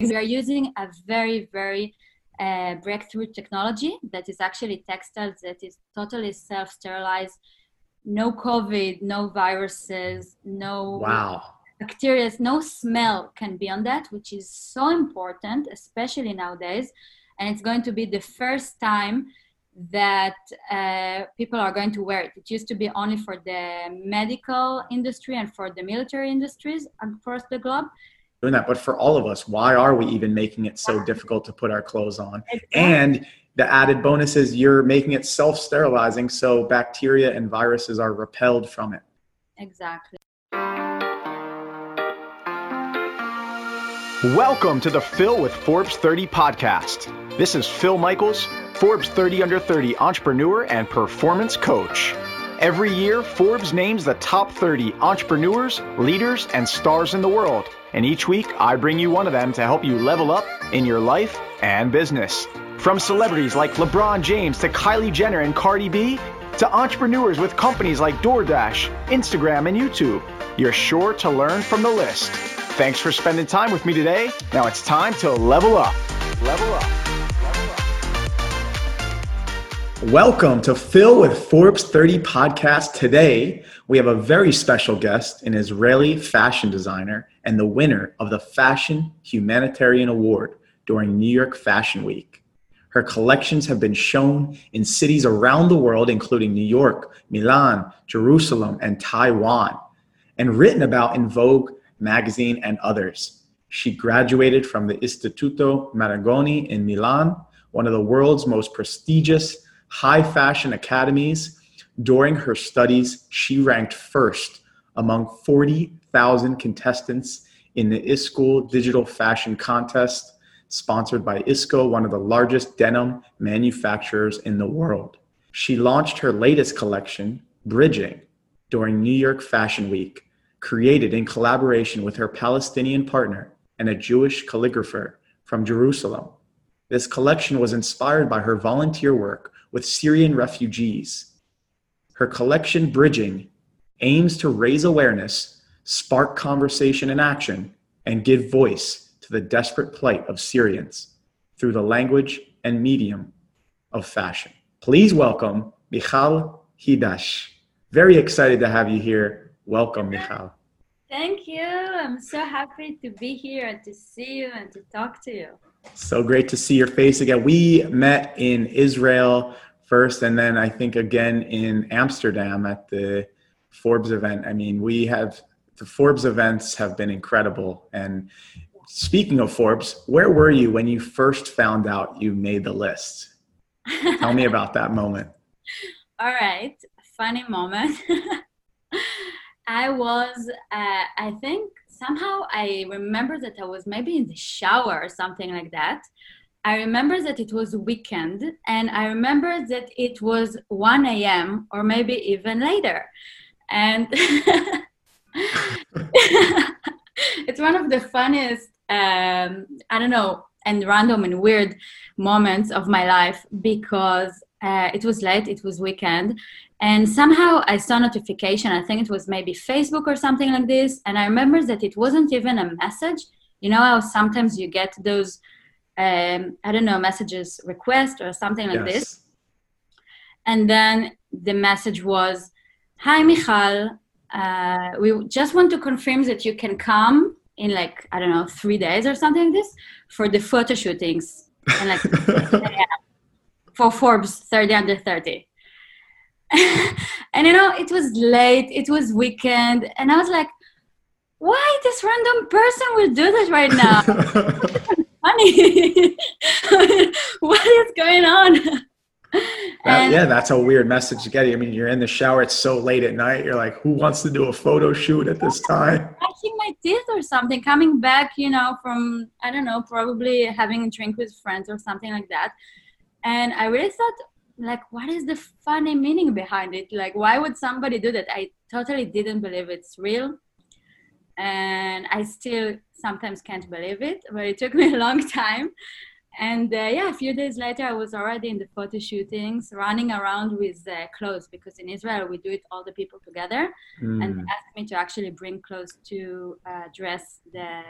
We are using a very, very uh, breakthrough technology that is actually textiles that is totally self-sterilized, no COVID, no viruses, no wow. bacteria, no smell can be on that, which is so important, especially nowadays. And it's going to be the first time that uh, people are going to wear it. It used to be only for the medical industry and for the military industries across the globe doing that. But for all of us, why are we even making it so difficult to put our clothes on? And the added bonus is you're making it self sterilizing, so bacteria and viruses are repelled from it. Exactly. Welcome to the Phil with Forbes 30 podcast. This is Phil Michaels, Forbes 30 Under 30 entrepreneur and performance coach. Every year, Forbes names the top 30 entrepreneurs, leaders, and stars in the world. And each week, I bring you one of them to help you level up in your life and business. From celebrities like LeBron James to Kylie Jenner and Cardi B, to entrepreneurs with companies like DoorDash, Instagram, and YouTube, you're sure to learn from the list. Thanks for spending time with me today. Now it's time to level up. Level up. Welcome to Phil with Forbes 30 podcast. Today, we have a very special guest, an Israeli fashion designer and the winner of the Fashion Humanitarian Award during New York Fashion Week. Her collections have been shown in cities around the world, including New York, Milan, Jerusalem, and Taiwan, and written about in Vogue magazine and others. She graduated from the Istituto Marangoni in Milan, one of the world's most prestigious high fashion academies. During her studies, she ranked first among 40,000 contestants in the ISKOL Digital Fashion Contest, sponsored by ISKO, one of the largest denim manufacturers in the world. She launched her latest collection, Bridging, during New York Fashion Week, created in collaboration with her Palestinian partner and a Jewish calligrapher from Jerusalem. This collection was inspired by her volunteer work with Syrian refugees. Her collection, Bridging, aims to raise awareness, spark conversation and action, and give voice to the desperate plight of Syrians through the language and medium of fashion. Please welcome Michal Hidash. Very excited to have you here. Welcome, Michal. Thank you. I'm so happy to be here and to see you and to talk to you. So great to see your face again. We met in Israel first, and then I think again in Amsterdam at the Forbes event. I mean, we have the Forbes events have been incredible. And speaking of Forbes, where were you when you first found out you made the list? Tell me about that moment. All right, funny moment. I was, uh, I think somehow I remember that I was maybe in the shower or something like that. I remember that it was weekend and I remember that it was 1 a.m. or maybe even later. And it's one of the funniest, um, I don't know, and random and weird moments of my life because uh, it was late, it was weekend, and somehow I saw notification. I think it was maybe Facebook or something like this. And I remember that it wasn't even a message. You know how sometimes you get those, um, I don't know, messages request or something like yes. this. And then the message was, "Hi, Michal. Uh, we just want to confirm that you can come in like I don't know three days or something like this for the photo shootings and like for Forbes 30 under 30." and you know, it was late, it was weekend, and I was like, why this random person will do this right now? funny. what is going on? That, yeah, that's a weird message to get. I mean, you're in the shower, it's so late at night. You're like, who wants to do a photo shoot at this time? Brushing my teeth or something, coming back, you know, from, I don't know, probably having a drink with friends or something like that. And I really thought, like what is the funny meaning behind it like why would somebody do that i totally didn't believe it's real and i still sometimes can't believe it but it took me a long time and uh, yeah a few days later i was already in the photo shootings running around with uh, clothes because in israel we do it all the people together mm. and asked me to actually bring clothes to uh, dress the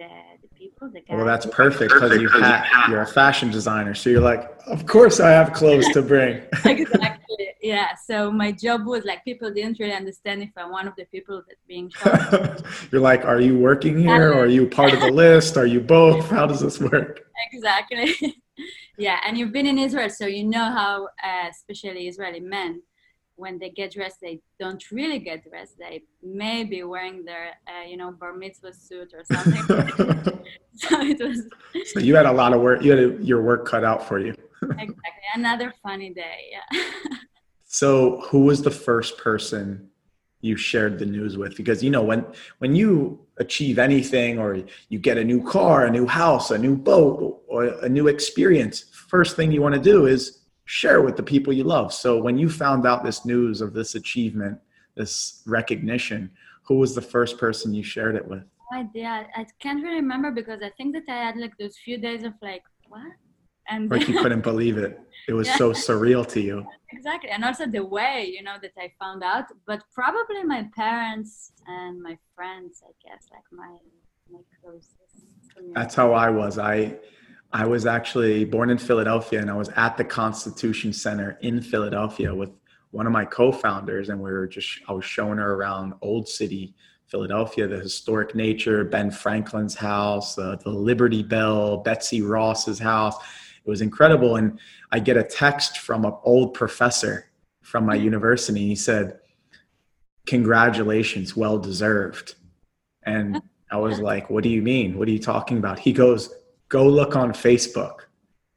the, the people, the guys. Well, that's perfect because you ha- you're a fashion designer, so you're like, of course I have clothes to bring. exactly. Yeah. So my job was like people didn't really understand if I'm one of the people that being shown. you're like, are you working here, or are you part of the list? Are you both? How does this work? Exactly. yeah, and you've been in Israel, so you know how, uh, especially Israeli men, when they get dressed, they don't really get dressed. They may be wearing their, uh, you know, bar mitzvah suit or something. so it was. So you had a lot of work. You had a, your work cut out for you. exactly. Another funny day. Yeah. so who was the first person you shared the news with? Because you know when when you achieve anything or you get a new car, a new house, a new boat, or a new experience, first thing you want to do is share with the people you love. So when you found out this news of this achievement, this recognition, who was the first person you shared it with? I did. I can't really remember because I think that I had like those few days of like, what? And like you couldn't believe it. It was yeah. so surreal to you. Exactly. And also the way, you know, that I found out. But probably my parents and my friends, I guess, like my my closest. Community. That's how I was. I I was actually born in Philadelphia and I was at the Constitution Center in Philadelphia with one of my co-founders and we were just I was showing her around Old City, Philadelphia, the historic nature, Ben Franklin's house, uh, the Liberty Bell, Betsy Ross's house. It was incredible and I get a text from an old professor from my university. and He said, "Congratulations, well deserved." And I was like, "What do you mean? What are you talking about?" He goes, go look on Facebook.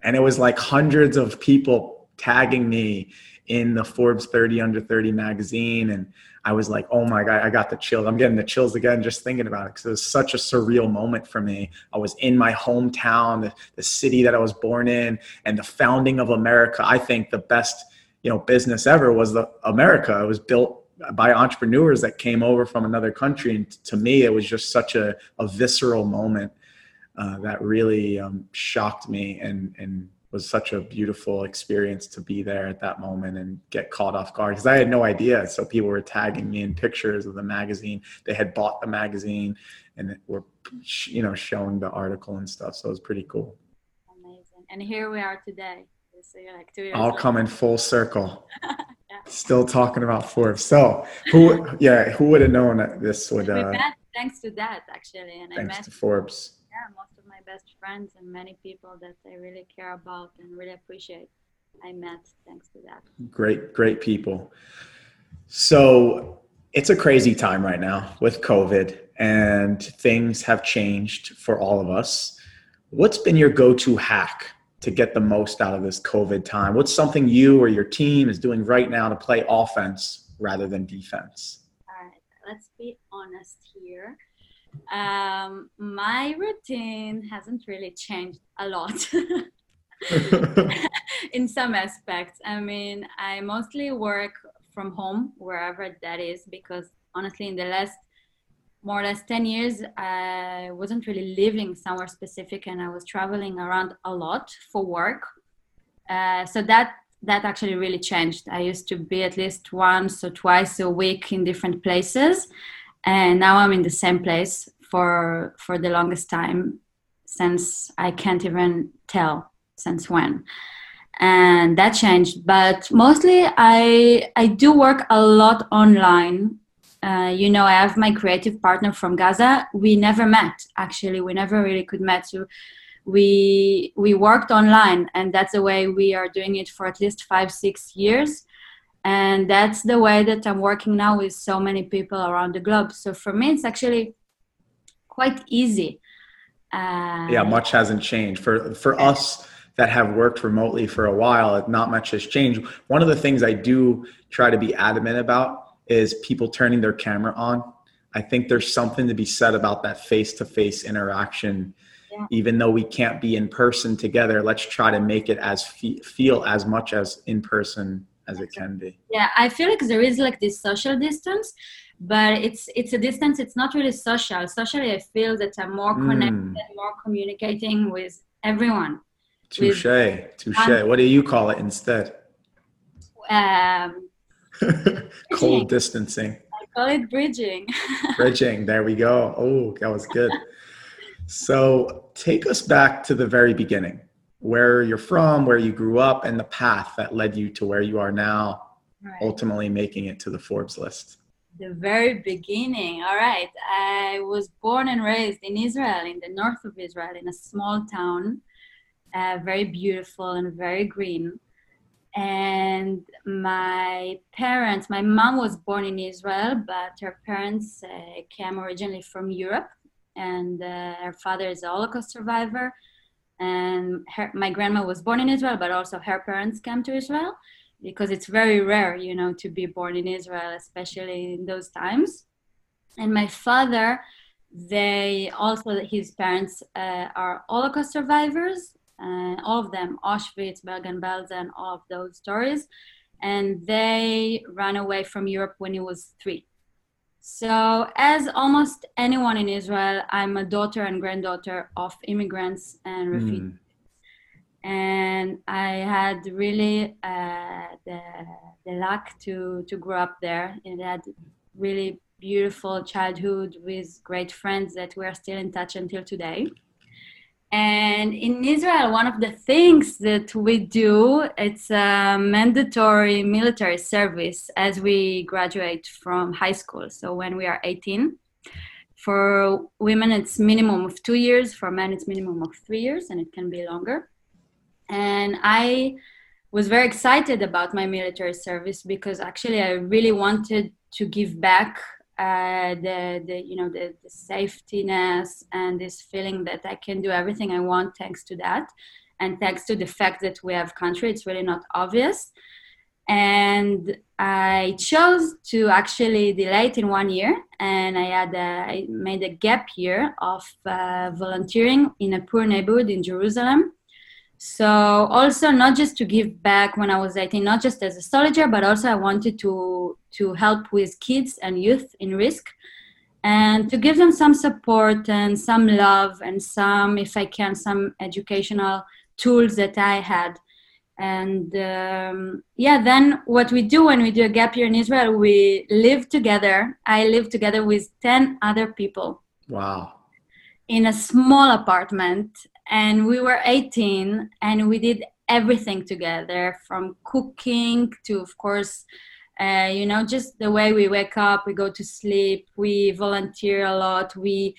And it was like hundreds of people tagging me in the Forbes 30 under 30 magazine. And I was like, oh my God, I got the chills. I'm getting the chills again just thinking about it because it was such a surreal moment for me. I was in my hometown, the, the city that I was born in, and the founding of America. I think the best you know business ever was the America. It was built by entrepreneurs that came over from another country. And to me, it was just such a, a visceral moment uh, that really um, shocked me and and was such a beautiful experience to be there at that moment and get caught off guard because I had no idea. So people were tagging me in pictures of the magazine. They had bought the magazine and were, you know, showing the article and stuff. So it was pretty cool. Amazing. And here we are today. So you're like two years All coming full circle. yeah. Still talking about Forbes. So who, yeah, who would have known that this would? Uh, thanks to that actually, and thanks I met to Forbes yeah, most of my best friends and many people that I really care about and really appreciate. I met thanks to that. Great, great people. So it's a crazy time right now with COVID, and things have changed for all of us. What's been your go to hack to get the most out of this COVID time? What's something you or your team is doing right now to play offense rather than defense? All right, let's be honest here. Um, my routine hasn't really changed a lot in some aspects. I mean, I mostly work from home wherever that is because honestly, in the last more or less 10 years, I wasn't really living somewhere specific and I was traveling around a lot for work. Uh, so that that actually really changed. I used to be at least once or twice a week in different places and now i'm in the same place for for the longest time since i can't even tell since when. And that changed but mostly i i do work a lot online. Uh, you know i have my creative partner from gaza. We never met actually. We never really could met. So we we worked online and that's the way we are doing it for at least five six years. And that's the way that i'm working now with so many people around the globe. So for me it's actually quite easy. Uh, yeah much hasn't changed. For for us that have worked remotely for a while not much has changed. One of the things i do try to be adamant about is people turning their camera on. I think there's something to be said about that face-to-face interaction. Yeah. even though we can't be in person together let's try to make it as fe- feel as much as in person as it can be. Yeah i feel like there is like this social distance but it's it's a distance. It's not really social. Socially i feel that i'm more hmm. connected mm. more communicating with everyone. Touche. With, touche. what do you call it instead? Um cold distancing. I call it bridging. Bridging. There we go. Oh that was good. So take us back to the very beginning, where you're from, where you grew up, and the path that led you to where you are now, right. ultimately making it to the Forbes list. The very beginning. All right. I was born and raised in Israel, in the north of Israel, in a small town, uh, very beautiful and very green and my parents my mom was born in israel but her parents uh, came originally from europe and uh, her father is a holocaust survivor and her, my grandma was born in israel but also her parents came to israel because it's very rare you know to be born in israel especially in those times and my father they also his parents uh, are holocaust survivors uh, all of them, Auschwitz, Bergen-Belsen, all of those stories. And they ran away from Europe when he was three. So, as almost anyone in Israel, I'm a daughter and granddaughter of immigrants and hmm. refugees. Mm. And I had really uh, the, the luck to, to grow up there. And had really beautiful childhood with great friends that we are still in touch until today. And in Israel, one of the things that we do, it's a mandatory military service as we graduate from high school. So when we are 18, for women it's minimum of two years, for men it's minimum of three years, and it can be longer. And I was very excited about my military service because actually I really wanted to give back uh, the, the you know the, the safetyness and this feeling that I can do everything I want thanks to that, and thanks to the fact that we have country, it's really not obvious. And I chose to actually delay it in one year, and I had a, I made a gap year of uh, volunteering in a poor neighborhood in Jerusalem so also not just to give back when I was 18, not just as a soldier, but also I wanted to to help with kids and youth in risk and to give them some support and some love and some, if I can, some educational tools that I had. And um, yeah, then what we do when we do a gap year in Israel, we live together. I live together with 10 other people. Wow. In a small apartment and we were 18 and we did everything together from cooking to of course uh, you know just the way we wake up we go to sleep we volunteer a lot we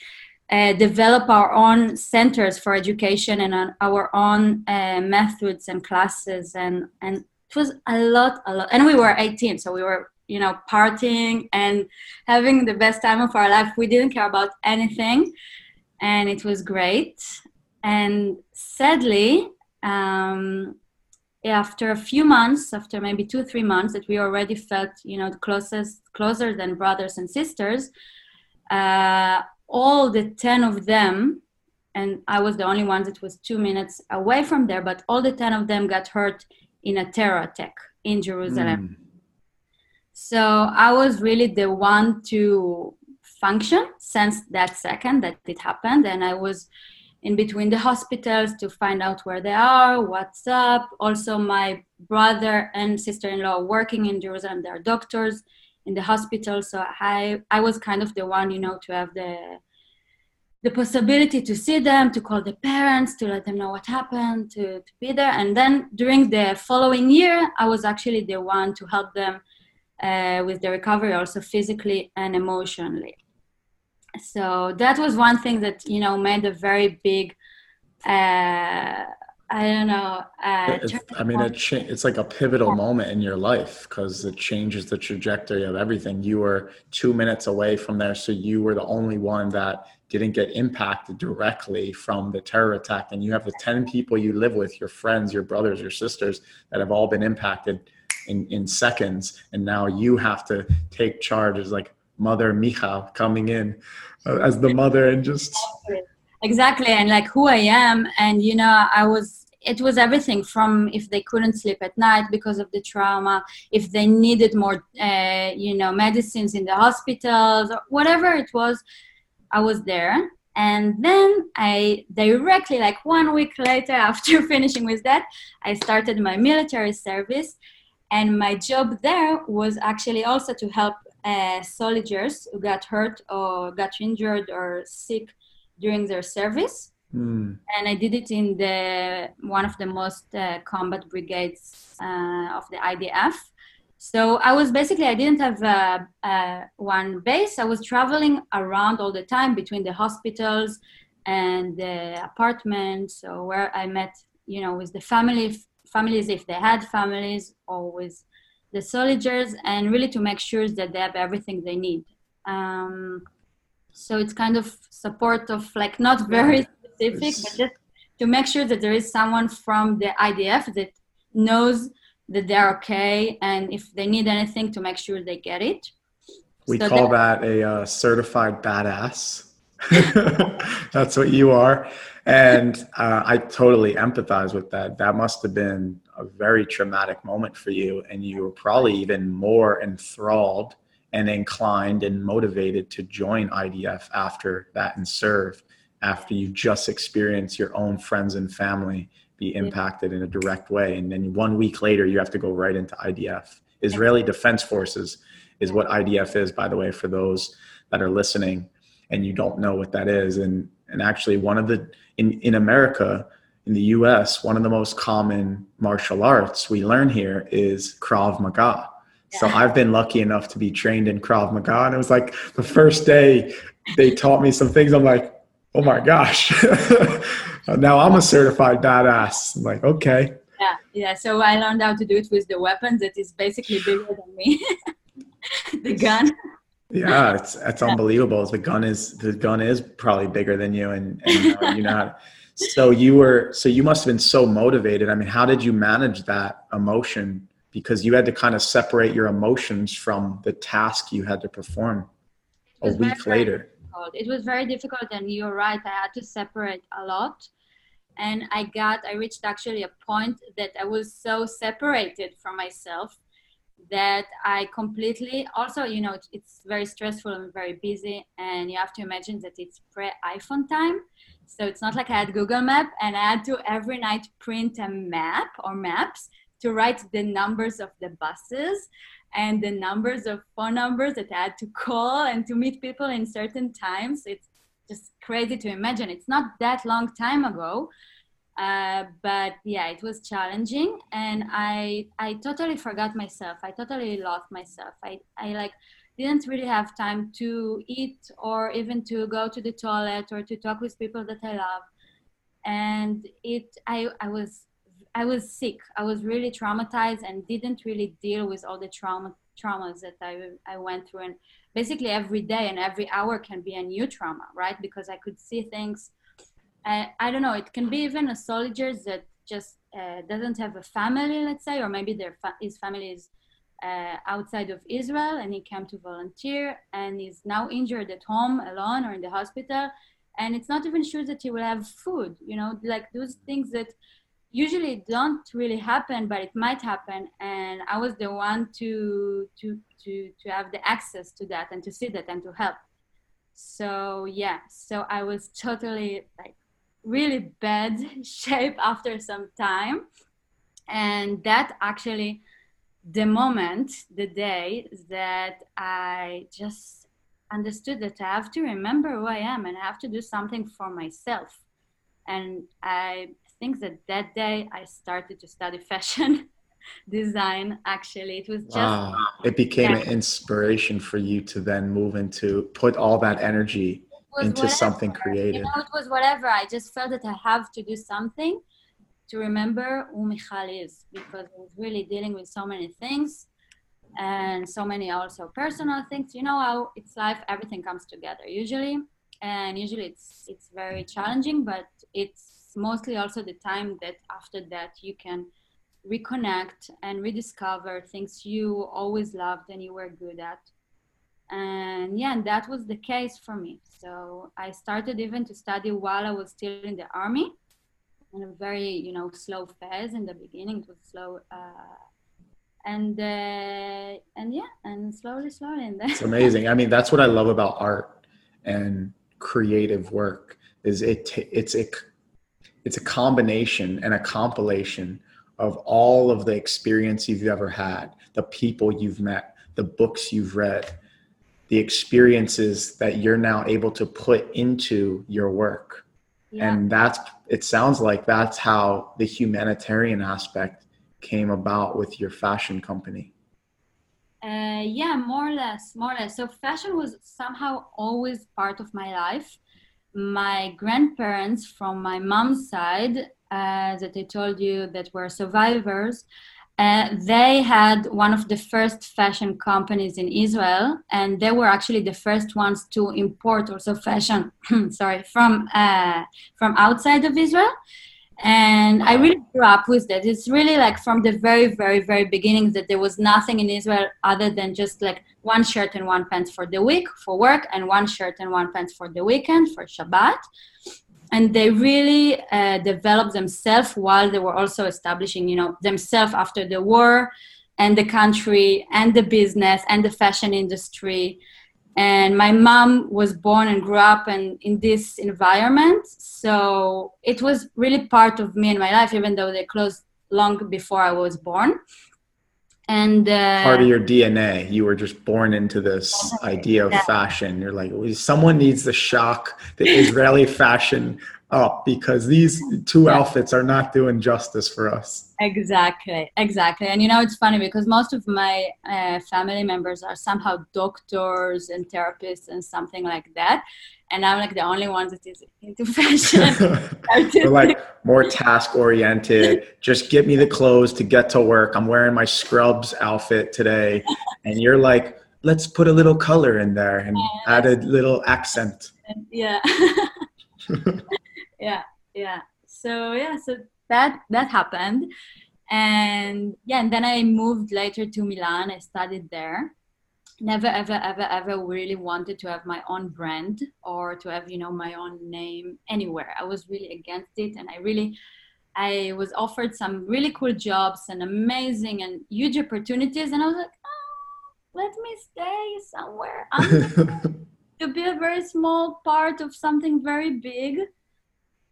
uh, develop our own centers for education and our own uh, methods and classes and and it was a lot a lot. And we were 18 so we were you know partying and having the best time of our life. We didn't care about anything and it was great and sadly, um, after a few months, after maybe two, three months, that we already felt, you know, closest, closer than brothers and sisters, uh, all the 10 of them, and I was the only one that was two minutes away from there, but all the 10 of them got hurt in a terror attack in Jerusalem. Mm. So I was really the one to function since that second that it happened. And I was in between the hospitals to find out where they are, what's up. Also, my brother and sister-in-law working in Jerusalem. They're doctors in the hospital, so I I was kind of the one, you know, to have the the possibility to see them, to call the parents, to let them know what happened, to, to be there. And then during the following year, I was actually the one to help them uh, with the recovery, also physically and emotionally so that was one thing that you know made a very big uh, I don't know. Uh, I mean, it cha- it's like a pivotal moment in your life because it changes the trajectory of everything. You were two minutes away from there, so you were the only one that didn't get impacted directly from the terror attack. And you have the 10 people you live with, your friends, your brothers, your sisters, that have all been impacted in, in seconds. And now you have to take charge as like Mother Micha coming in uh, as the mother and just exactly and like who I am and you know I was it was everything from if they couldn't sleep at night because of the trauma if they needed more uh, you know medicines in the hospitals or whatever it was i was there. And then i directly like one week later after finishing with that i started my military service and my job there was actually also to help uh, soldiers who got hurt or got injured or sick during their service. Mm. And I did it in the one of the most uh, combat brigades uh, of the IDF. So I was basically I didn't have uh, uh, one base. I was traveling around all the time between the hospitals and the apartments, so where I met, you know, with the family families if they had families, or with the soldiers, and really to make sure that they have everything they need. Um, so it's kind of support of like not very specific, but just to make sure that there is someone from the IDF that knows that they're okay, and if they need anything, to make sure they get it. We So call that- that a uh, certified badass. That's what you are. And uh, I totally empathize with that. That must have been a very traumatic moment for you. And you were probably even more enthralled and inclined and motivated to join IDF after that and serve, after you just experienced your own friends and family be impacted in a direct way. And then one week later, you have to go right into IDF. Israeli Defense Forces is what IDF is, by the way, for those that are listening and you don't know what that is. And and actually, one of the in in America, in the U.S., one of the most common martial arts we learn here is Krav Maga. So I've been lucky enough to be trained in Krav Maga, and it was like the first day they taught me some things. I'm like, oh my gosh, now I'm a certified badass. I'm like, okay, Yeah, yeah. So I learned how to do it with the weapon that is basically bigger than me, the gun. Yeah, it's it's unbelievable. The gun is the gun is probably bigger than you, and, and uh, you know. how to- So you were so you must have been so motivated. I mean, how did you manage that emotion? Because you had to kind of separate your emotions from the task you had to perform a very, week very later. difficult. It was very difficult, and you're right. I had to separate a lot, and I got. I reached actually a point that I was so separated from myself that I completely. Also, you know, it's- very stressful and very busy, and you have to imagine that it's pre-iPhone time. So it's not like I had Google Map and I had to every night print a map or maps to write the numbers of the buses and the numbers of phone numbers that I had to call and to meet people in certain times. It's just crazy to imagine. It's not that long time ago. Uh, but yeah, it was challenging and I I totally forgot myself. I totally lost myself. I, I like didn't really have time to eat or even to go to the toilet or to talk with people that I love. And it I I was I was sick. I was really traumatized and didn't really deal with all the trauma traumas that I I went through. And basically every day and every hour can be a new trauma, right? Because I could see things. I, I don't know. It can be even a soldier that just uh, doesn't have a family, let's say, or maybe their fa- his family is uh, outside of Israel and he came to volunteer and is now injured at home alone or in the hospital and it's not even sure that he will have food you know like those things that usually don't really happen but it might happen and i was the one to to to to have the access to that and to see that and to help so yeah so i was totally like really bad shape after some time and that actually the moment the day that i just understood that i have to remember who i am and i have to do something for myself and i think that that day i started to study fashion design actually it was just Wow. It became Yeah. an inspiration for you to then move into put all that energy into whatever. something You creative. know, it was whatever. I just felt that I have to do something to remember who Michal is because I was really dealing with so many things and so many also personal things. You know how it's life, everything comes together usually. And usually it's it's very challenging, but it's mostly also the time that after that you can reconnect and rediscover things you always loved and you were good at and yeah and that was the case for me so i started even to study while i was still in the army in a very you know slow phase in the beginning it was slow uh, and uh, and yeah and slowly slowly and then It's amazing. I mean, that's what I love about art and creative work is it t- it's a it's a combination and a compilation of all of the experience you've ever had, the people you've met, the books you've read, the experiences that you're now able to put into your work. Yeah. And that's, it sounds like that's how the humanitarian aspect came about with your fashion company. Uh, yeah, more or less, more or less. So fashion was somehow always part of my life. My grandparents from my mom's side, uh, that I told you that were survivors, uh, they had one of the first fashion companies in Israel, and they were actually the first ones to import also fashion, sorry, from uh, from outside of Israel. And I really grew up with that. It's really like from the very, very, very beginning that there was nothing in Israel other than just like one shirt and one pants for the week for work, and one shirt and one pants for the weekend for Shabbat and they really uh, developed themselves while they were also establishing you know themselves after the war and the country and the business and the fashion industry. And my mom was born and grew up in, in this environment. So it was really part of me and my life even though they closed long before i was born and uh, part of your dna you were just born into this idea of yeah. fashion. You're like someone needs to shock the israeli fashion up because these two yeah. outfits are not doing justice for us. Exactly exactly. And you know it's funny because most of my uh, family members are somehow doctors and therapists and something like that and i'm like the only one that is into fashion. We're like more task oriented just get me the clothes to get to work. I'm wearing my scrubs outfit today. And you're like let's put a little color in there and yeah, add a little accent. Yeah. Yeah yeah. So yeah so that that happened. And yeah and then i moved later to milan. I studied there never ever ever ever really wanted to have my own brand or to have you know my own name anywhere. I was really against it and i really i was offered some really cool jobs and amazing and huge opportunities and i was like oh, let me stay somewhere. To be a very small part of something very big.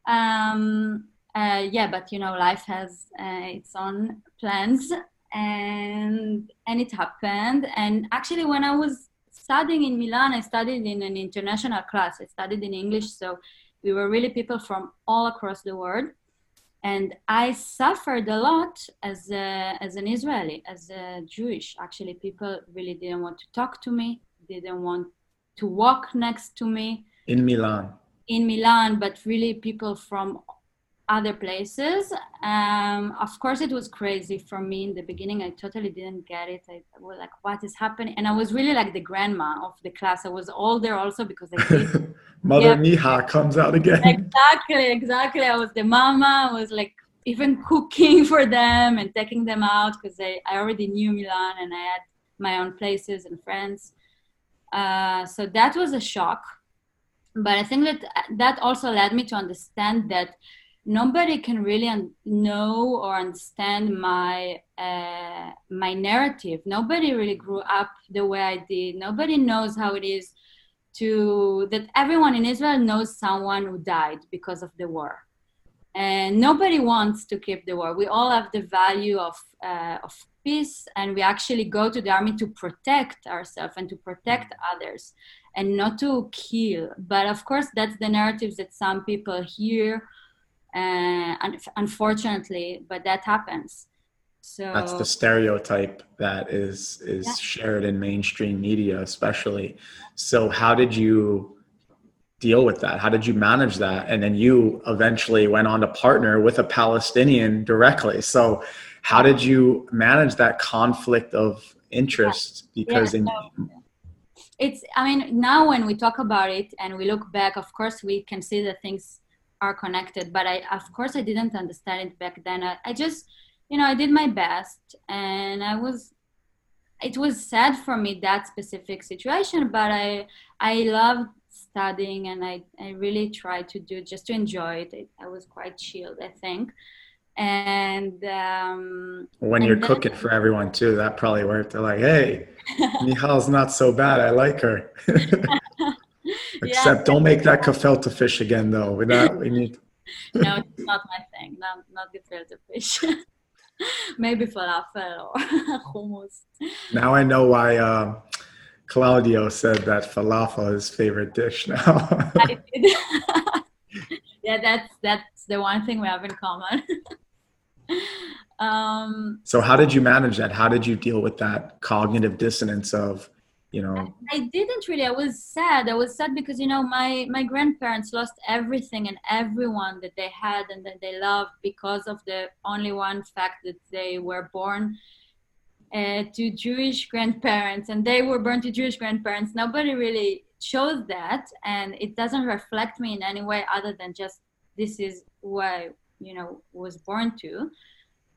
Um uh, yeah but you know life has uh, its own plans and and it happened. And actually when i was studying in milan i studied in an international class. I studied in english so we were really people from all across the world. And i suffered a lot as a, as an israeli as a jewish. Actually people really didn't want to talk to me. Didn't want to walk next to me. In milan. In milan but really people from other places. Um, of course, it was crazy for me in the beginning. I totally didn't get it. I, was like, "What is happening?" And I was really like the grandma of the class. I was older also because I did. Mother yeah. Miha comes out again. Exactly, exactly. I was the mama. I was like even cooking for them and taking them out because I, I already knew Milan and I had my own places and friends. Uh, so that was a shock. But I think that that also led me to understand that nobody can really un- know or understand my uh, my narrative. Nobody really grew up the way i did. Nobody knows how it is to that everyone in israel knows someone who died because of the war. And nobody wants to keep the war. We all have the value of uh, of peace and we actually go to the army to protect ourselves and to protect others and not to kill. But of course that's the narratives that some people hear uh, unfortunately but that happens so that's the stereotype that is is yeah. shared in mainstream media especially so how did you deal with that how did you manage that and then you eventually went on to partner with a palestinian directly so how did you manage that conflict of interest yeah. because yeah, in no. it's i mean now when we talk about it and we look back of course we can see that things are connected but i of course i didn't understand it back then. I, I, just you know i did my best and i was it was sad for me that specific situation but i i loved studying and i i really tried to do just to enjoy it. I was quite chilled i think. And um when you're then, cooking for everyone too that probably worked. They're like hey Michal's not so bad. I like her Except don't make that gefilte fish again, though. We not we need. no, it's not my thing. Not not gefilte fish. Maybe falafel or hummus. Now I know why uh, Claudio said that falafel is his favorite dish now. Yeah, that's that's the one thing we have in common. um, so how did you manage that? How did you deal with that cognitive dissonance of, you know? I, I didn't really. I was sad. I was sad because you know my my grandparents lost everything and everyone that they had and that they loved because of the only one fact that they were born uh, to Jewish grandparents and they were born to Jewish grandparents. Nobody really shows that, and it doesn't reflect me in any way other than just this is who I, you know, was born to.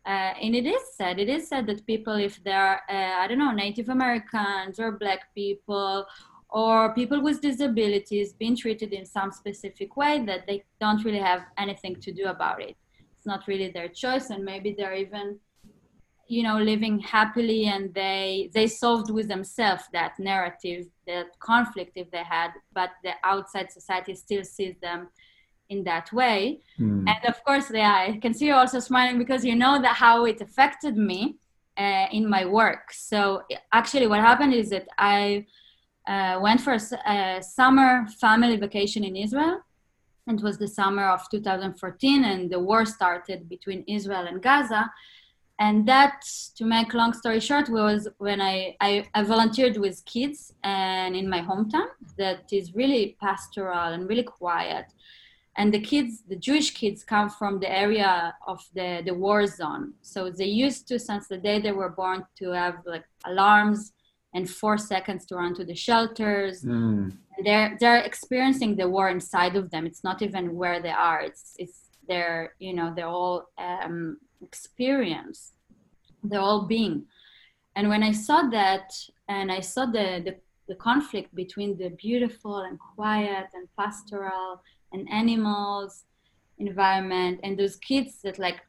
Uh, and it is said, it is said that people, if they're, uh, I don't know, Native Americans or Black people or people with disabilities being treated in some specific way, that they don't really have anything to do about it. It's not really their choice, and maybe they're even you know living happily and they they solved with themselves that narrative that conflict if they had but the outside society still sees them in that way. Mm. and of course yeah i can see you also smiling because you know that how it affected me uh, in my work. So actually what happened is that i uh, went for a, a summer family vacation in israel. And it was the summer of 2014 and the war started between israel and gaza. And that to make long story short was when I, I, I volunteered with kids and in my hometown that is really pastoral and really quiet and the kids the jewish kids come from the area of the the war zone. So they used to since the day they were born to have like alarms and four seconds to run to the shelters. Mm. they're they're experiencing the war inside of them. It's not even where they are. It's it's their you know their whole um, experience. Their whole being. And when i saw that and i saw the, the the conflict between the beautiful and quiet and pastoral and animals environment and those kids that like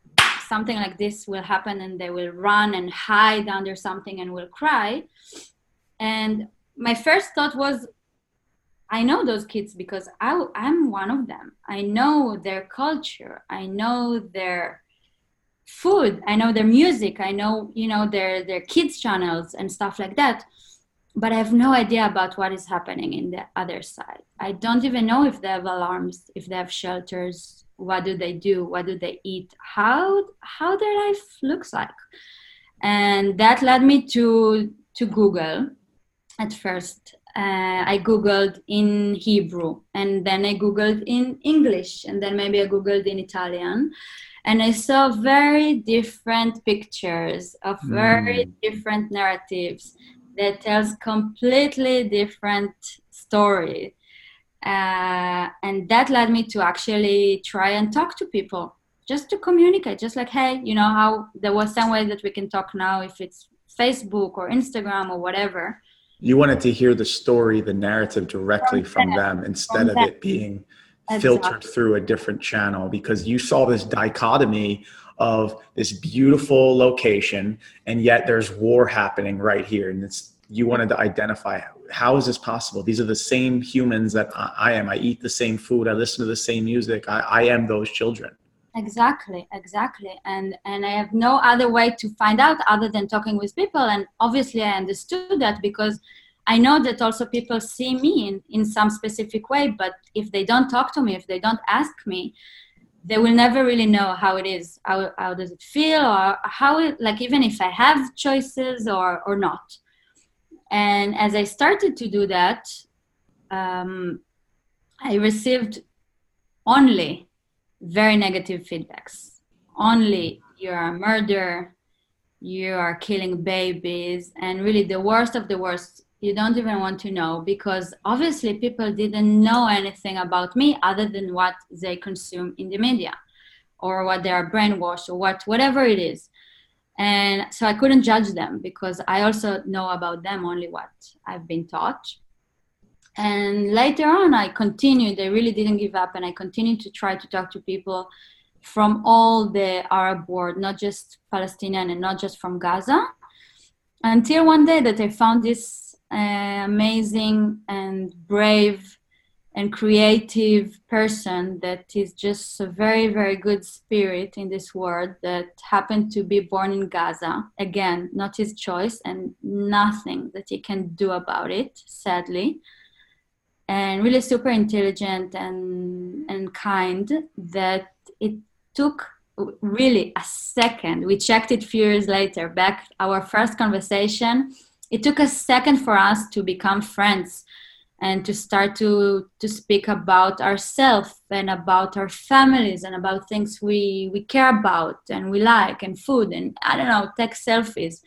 something like this will happen and they will run and hide under something and will cry. And my first thought was i know those kids because I, i'm one of them. I know their culture. I know their food. I know their music. I know you know their their kids channels and stuff like that but I have no idea about what is happening in the other side. I don't even know if they have alarms, if they have shelters, what do they do, what do they eat, how how their life looks like. And that led me to to Google at first. Uh, I Googled in Hebrew and then I Googled in English and then maybe I Googled in Italian. And I saw very different pictures of very mm. different narratives that tells completely different story uh, and that led me to actually try and talk to people just to communicate just like hey you know how there was some way that we can talk now if it's facebook or instagram or whatever you wanted to hear the story the narrative directly from, from them instead from of them. it being filtered exactly. through a different channel because you saw this dichotomy of this beautiful location and yet there's war happening right here and it's you wanted to identify how is this possible? These are the same humans that i, am. I eat the same food. I listen to the same music. I, I am those children. Exactly exactly. And and i have no other way to find out other than talking with people. And obviously i understood that because i know that also people see me in, in some specific way but if they don't talk to me if they don't ask me they will never really know how it is how, how does it feel or how it like even if i have choices or or not. And as i started to do that um, i received only very negative feedbacks. Only you're a murderer. You are killing babies. And really the worst of the worst you don't even want to know because obviously people didn't know anything about me other than what they consume in the media or what they are brainwashed or what whatever it is. And so i couldn't judge them because i also know about them only what i've been taught. And later on i continued. I really didn't give up and i continued to try to talk to people from all the arab world not just palestinian and not just from gaza until one day that i found this uh, amazing and brave and creative person that is just a very very good spirit in this world that happened to be born in gaza. Again not his choice and nothing that he can do about it sadly. And really super intelligent and and kind that it took really a second. We checked it few years later. Back our first conversation it took a second for us to become friends and to start to to speak about ourselves and about our families and about things we we care about and we like and food and i don't know take selfies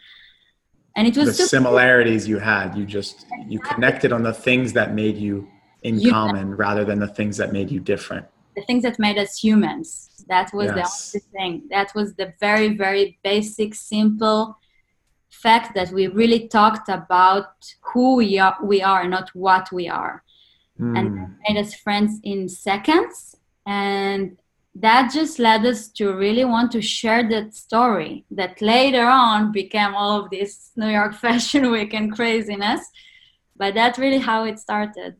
and it was the similarities cool. you had you just you connected on the things that made you in you common rather than the things that made you different the things that made us humans that was yes. the only thing that was the very very basic simple fact that we really talked about who we are, we are not what we are. Mm. And made us friends in seconds. And that just led us to really want to share that story that later on became all of this New York Fashion Week and craziness. But that's really how it started.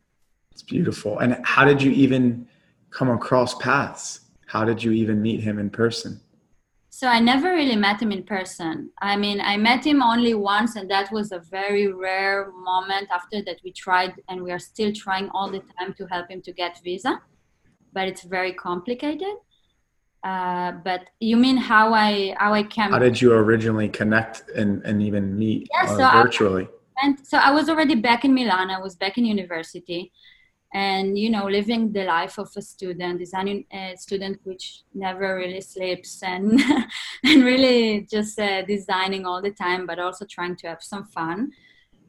It's beautiful. And how did you even come across paths? How did you even meet him in person? So I never really met him in person. I mean, I met him only once, and that was a very rare moment. After that, we tried, and we are still trying all the time to help him to get visa, but it's very complicated. Uh, but you mean how I how I came? How did you originally connect and and even meet yeah, uh, so virtually? I, and so I was already back in Milan. I was back in university and you know living the life of a student designing a student which never really sleeps and and really just uh, designing all the time but also trying to have some fun.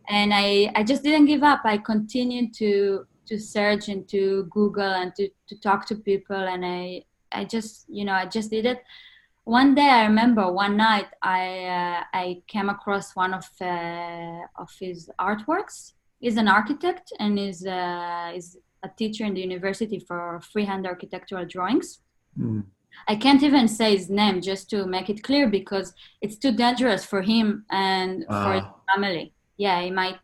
And i i just didn't give up. I continued to to search and to google and to, to talk to people and i i just you know i just did it. One day i remember one night i uh, i came across one of uh, of his artworks is an architect and is uh, is a teacher in the university for freehand architectural drawings. Mm. I can't even say his name just to make it clear because it's too dangerous for him and wow. for his family. Yeah, he might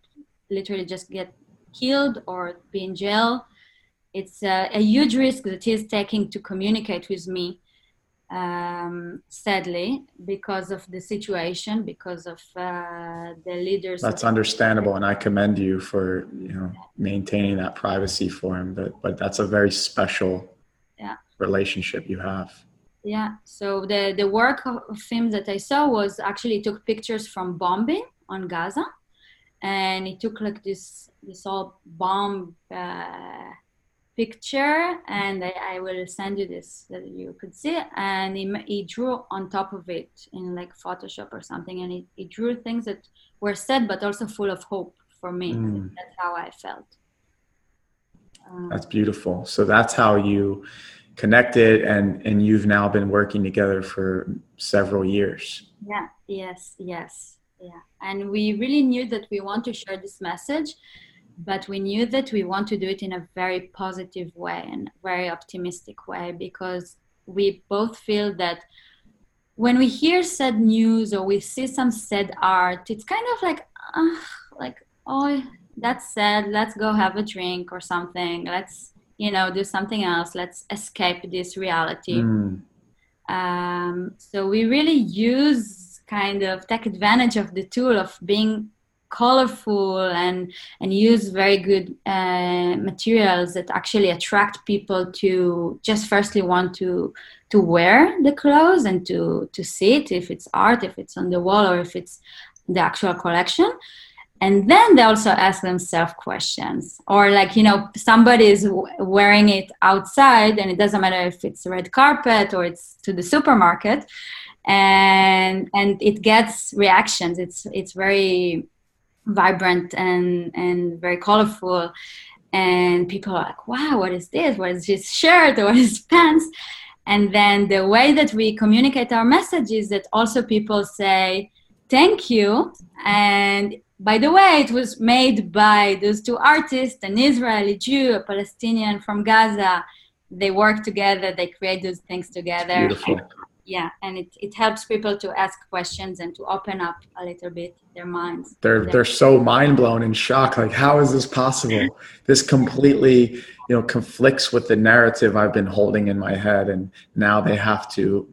literally just get killed or be in jail. It's a, a huge risk that he's taking to communicate with me um, sadly, because of the situation, because of uh, the leaders. That's understandable, and I commend you for you know maintaining that privacy for him. But but that's a very special yeah. relationship you have. Yeah. So the the work of him that I saw was actually took pictures from bombing on Gaza, and he took like this this all bomb. Uh, picture and I, I, will send you this that you could see. And he, he, drew on top of it in like photoshop or something. And he, he drew things that were sad but also full of hope for me. Mm. that's how i felt. Um, that's beautiful. So that's how you connected and and you've now been working together for several years. Yeah. Yes. Yes. Yeah. And we really knew that we want to share this message but we knew that we want to do it in a very positive way and very optimistic way because we both feel that when we hear sad news or we see some sad art it's kind of like uh, like oh that's sad. Let's go have a drink or something. Let's you know do something else. Let's escape this reality. Mm. um, so we really use kind of take advantage of the tool of being colorful and and use very good uh, materials that actually attract people to just firstly want to to wear the clothes and to to see it if it's art if it's on the wall or if it's the actual collection. And then they also ask themselves questions. Or like you know somebody is wearing it outside and it doesn't matter if it's red carpet or it's to the supermarket and and it gets reactions. It's it's very vibrant and and very colorful. And people are like wow what is this? What is this shirt? What is pants? And then the way that we communicate our message is that also people say thank you. And by the way it was made by those two artists an israeli jew a palestinian from gaza. They work together they create those things together yeah and it, it helps people to ask questions and to open up a little bit their minds. They're they're so mind blown and shocked like how is this possible? This completely you know conflicts with the narrative i've been holding in my head and now they have to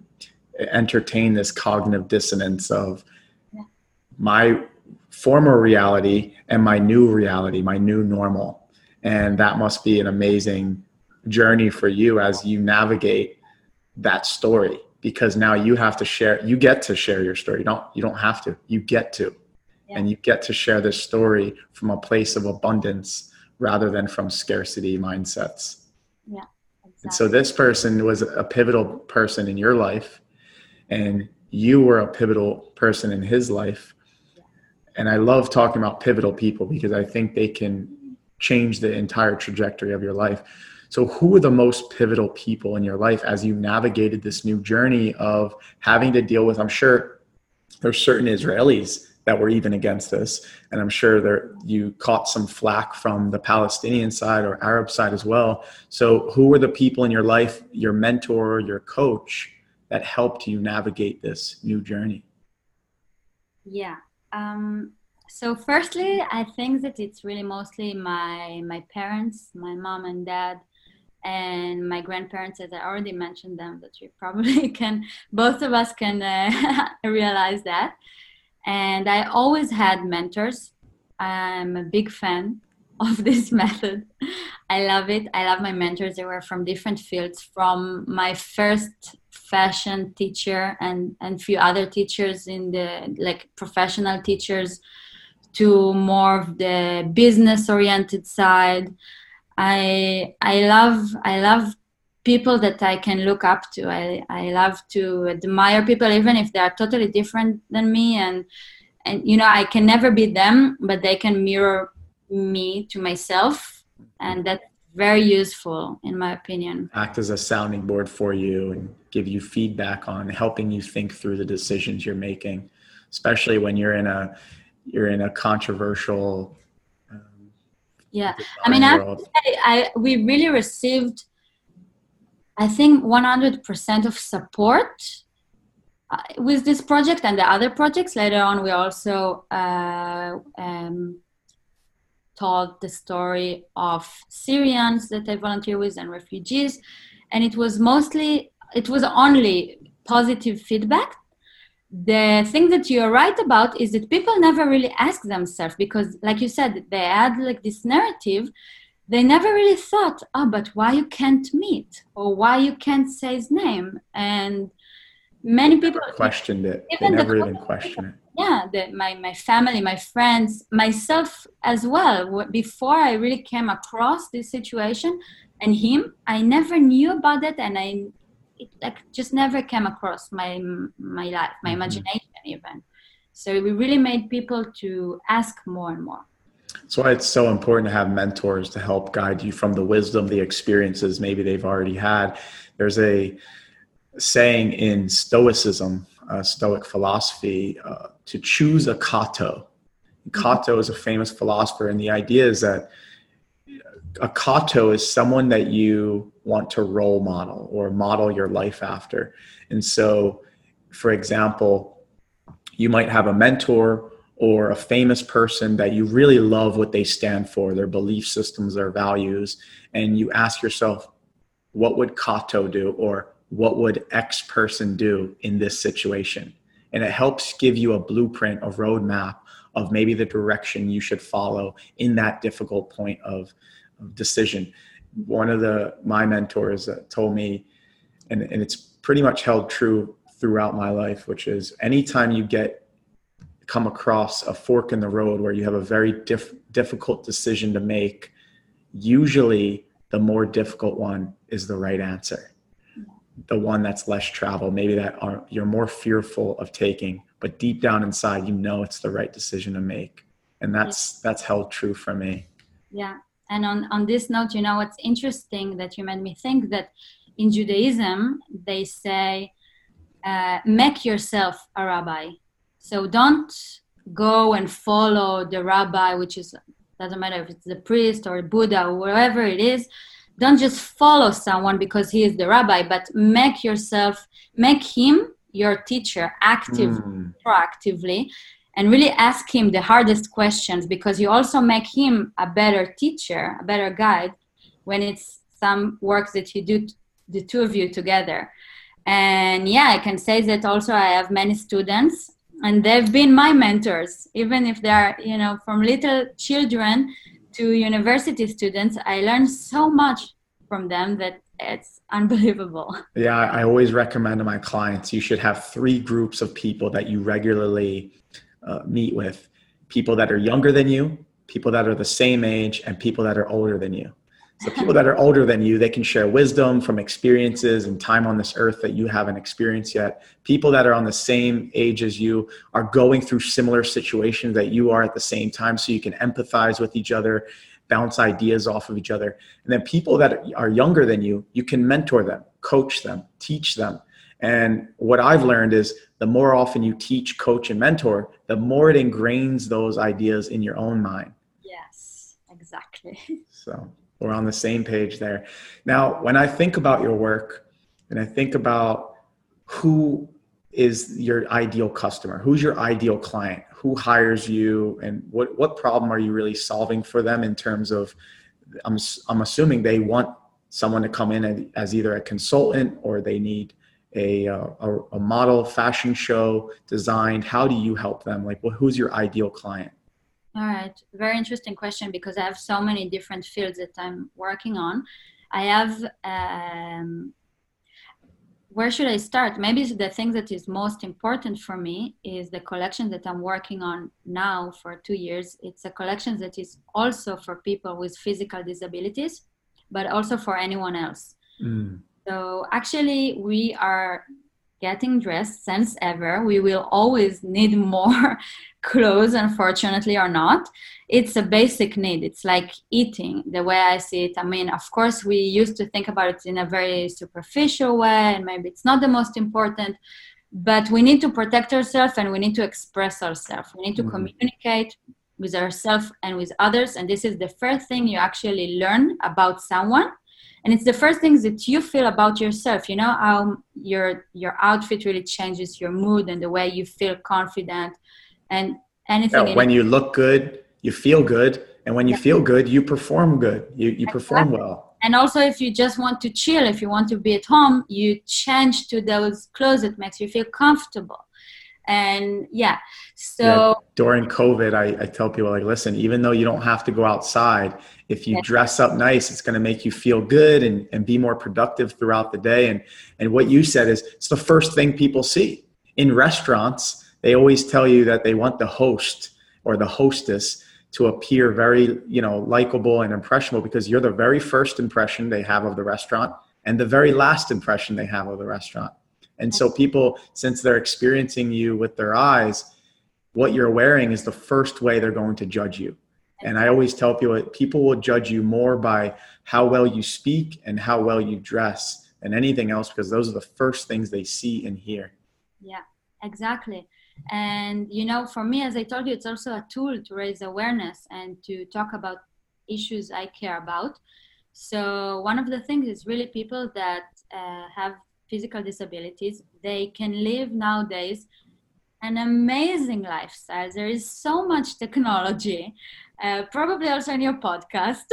entertain this cognitive dissonance of yeah. my former reality and my new reality my new normal. And that must be an amazing journey for you as you navigate that story because now you have to share you get to share your story you don't you don't have to you get to yeah. and you get to share this story from a place of abundance rather than from scarcity mindsets yeah exactly. and so this person was a pivotal person in your life and you were a pivotal person in his life yeah. and i love talking about pivotal people because i think they can change the entire trajectory of your life so, who were the most pivotal people in your life as you navigated this new journey of having to deal with? I'm sure there's certain Israelis that were even against this, and I'm sure there you caught some flack from the Palestinian side or Arab side as well. So, who were the people in your life, your mentor, your coach, that helped you navigate this new journey? Yeah. Um, so firstly i think that it's really mostly my my parents my mom and dad and my grandparents as i already mentioned them that you probably can both of us can uh, realize that. And i always had mentors. I'm a big fan of this method. I love it. I love my mentors. They were from different fields from my first fashion teacher and and few other teachers in the like professional teachers to more of the business oriented side I I love I love people that I can look up to. I, I love to admire people even if they are totally different than me and and you know I can never be them but they can mirror me to myself and that's very useful in my opinion. Act as a sounding board for you and give you feedback on helping you think through the decisions you're making, especially when you're in a you're in a controversial yeah. I mean I, I we really received i think 100% of support uh, with this project and the other projects. Later on we also uh, um, told the story of syrians that i volunteer with and refugees. And it was mostly it was only positive feedback the thing that you're right about is that people never really ask themselves because like you said they had like this narrative. They never really thought oh but why you can't meet? Or why you can't say his name? And many people questioned it. Even they never the, even questioned it. Yeah the, my, my family my friends myself as well. Before i really came across this situation and him i never knew about it and i it like just never came across my my life, my mm-hmm. imagination even. So we really made people to ask more and more. That's why it's so important to have mentors to help guide you from the wisdom, the experiences maybe they've already had. There's a saying in Stoicism, uh, Stoic philosophy, uh, to choose a Cato. Cato is a famous philosopher, and the idea is that a Cato is someone that you want to role model or model your life after. And so, for example, you might have a mentor or a famous person that you really love what they stand for, their belief systems, their values, and you ask yourself, what would Cato do or what would X person do in this situation? And it helps give you a blueprint, a roadmap of maybe the direction you should follow in that difficult point of decision. One of the my mentors that told me, and, and it's pretty much held true throughout my life, which is anytime you get come across a fork in the road where you have a very diff- difficult decision to make, usually the more difficult one is the right answer. The one that's less travel, maybe that are, you're more fearful of taking, but deep down inside, you know it's the right decision to make, and that's that's held true for me. Yeah, and on, on this note, you know, what's interesting that you made me think that in Judaism, they say, uh, make yourself a rabbi. So don't go and follow the rabbi, which is, doesn't matter if it's the priest or Buddha or whatever it is. don't just follow someone because he is the rabbi but make yourself make him your teacher active mm. proactively and really ask him the hardest questions because you also make him a better teacher a better guide when it's some work that you do the two of you together. And yeah i can say that also i have many students and they've been my mentors. Even if they are you know from little children to university students i learned so much from them that it's unbelievable. Yeah i always recommend to my clients you should have three groups of people that you regularly uh, meet with people that are younger than you people that are the same age and people that are older than you so people that are older than you, they can share wisdom from experiences and time on this earth that you haven't experienced yet. People that are on the same age as you are going through similar situations that you are at the same time, so you can empathize with each other, bounce ideas off of each other. And then people that are younger than you, you can mentor them, coach them, teach them. And what I've learned is the more often you teach, coach, and mentor, the more it ingrains those ideas in your own mind. Yes, exactly. So we're on the same page there. Now, when I think about your work and I think about who is your ideal customer, who's your ideal client, who hires you, and what, what problem are you really solving for them in terms of, I'm, I'm assuming they want someone to come in as either a consultant or they need a, uh, a, a model fashion show designed. How do you help them? Like, well, who's your ideal client? All right, very interesting question because I have so many different fields that I'm working on. I have, um, where should I start? Maybe the thing that is most important for me is the collection that I'm working on now for two years. It's a collection that is also for people with physical disabilities, but also for anyone else. Mm. So actually, we are getting dressed since ever. We will always need more clothes, unfortunately, or not. It's a basic need. It's like eating, the way I see it. I mean, of course, we used to think about it in a very superficial way, and maybe it's not the most important. But we need to protect ourselves and we need to express ourselves. We need to mm-hmm. communicate with ourselves and with others. And this is the first thing you actually learn about someone and it's the first things that you feel about yourself you know how your your outfit really changes your mood and the way you feel confident. And anything yeah, when you look good you feel good. And when you yeah. feel good you perform good. You, you exactly. perform well. And also if you just want to chill if you want to be at home you change to those clothes that makes you feel comfortable and yeah so yeah, during covid I, I tell people like listen even though you don't have to go outside if you dress up nice it's going to make you feel good and, and be more productive throughout the day. And and what you said is it's the first thing people see. In restaurants they always tell you that they want the host or the hostess to appear very you know likable and impressionable because you're the very first impression they have of the restaurant and the very last impression they have of the restaurant and so people since they're experiencing you with their eyes what you're wearing is the first way they're going to judge you and I always tell people people will judge you more by how well you speak and how well you dress than anything else because those are the first things they see and hear. Yeah, exactly. And you know, for me, as I told you, it's also a tool to raise awareness and to talk about issues I care about. So one of the things is really people that uh, have physical disabilities. They can live nowadays an amazing lifestyle. There is so much technology uh, probably also in your podcast,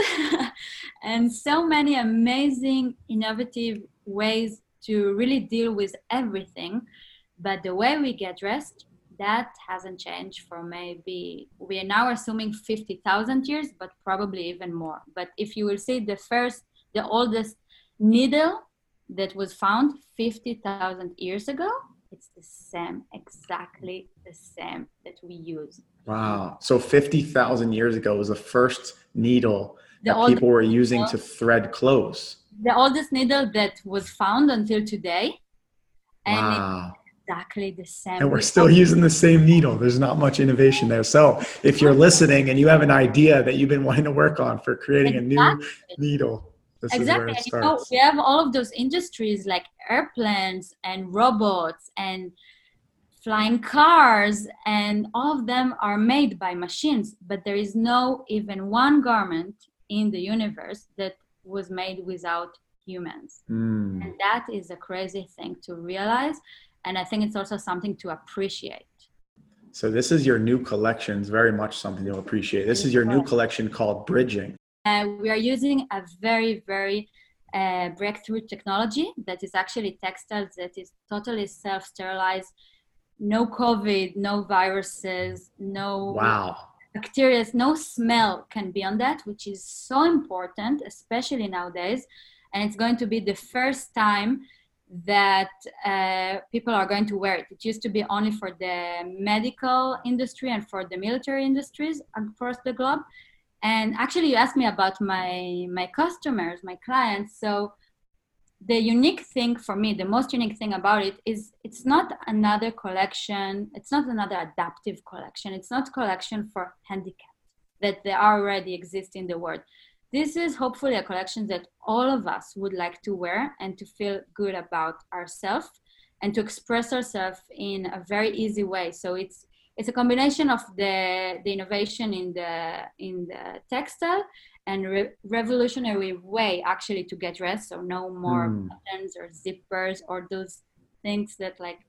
and so many amazing, innovative ways to really deal with everything. But the way we get dressed, that hasn't changed for maybe, we are now assuming 50,000 years, but probably even more. But if you will see the first, the oldest needle that was found 50,000 years ago, it's the same, exactly the same that we use. Wow. So 50,000 years ago was the first needle the that people were using needle, to thread clothes. The oldest needle that was found until today. And wow. exactly the same. And we're still using the same needle. There's not much innovation there. So if you're listening and you have an idea that you've been wanting to work on for creating exactly. a new needle, this exactly. You know, we have all of those industries like airplanes and robots and flying cars, and all of them are made by machines. But there is no even one garment in the universe that was made without humans. Mm. And that is a crazy thing to realize. And I think it's also something to appreciate. So this is your new collection. It's very much something you'll appreciate. This is your new collection called Bridging. Uh, we are using a very, very uh, breakthrough technology that is actually textiles that is totally self-sterilized, no COVID, no viruses, no Wow. bacteria, no smell can be on that, which is so important, especially nowadays. And it's going to be the first time that uh, people are going to wear it. It used to be only for the medical industry and for the military industries across the globe. And actually, you asked me about my my customers, my clients. So the unique thing for me, the most unique thing about it is it's not another collection. It's not another adaptive collection. It's not collection for handicapped that they already exist in the world this is hopefully a collection that all of us would like to wear and to feel good about ourselves and to express ourselves in a very easy way so it's it's a combination of the the innovation in the in the textile and re- revolutionary way actually to get dressed so no more Mm. buttons or zippers or those things that like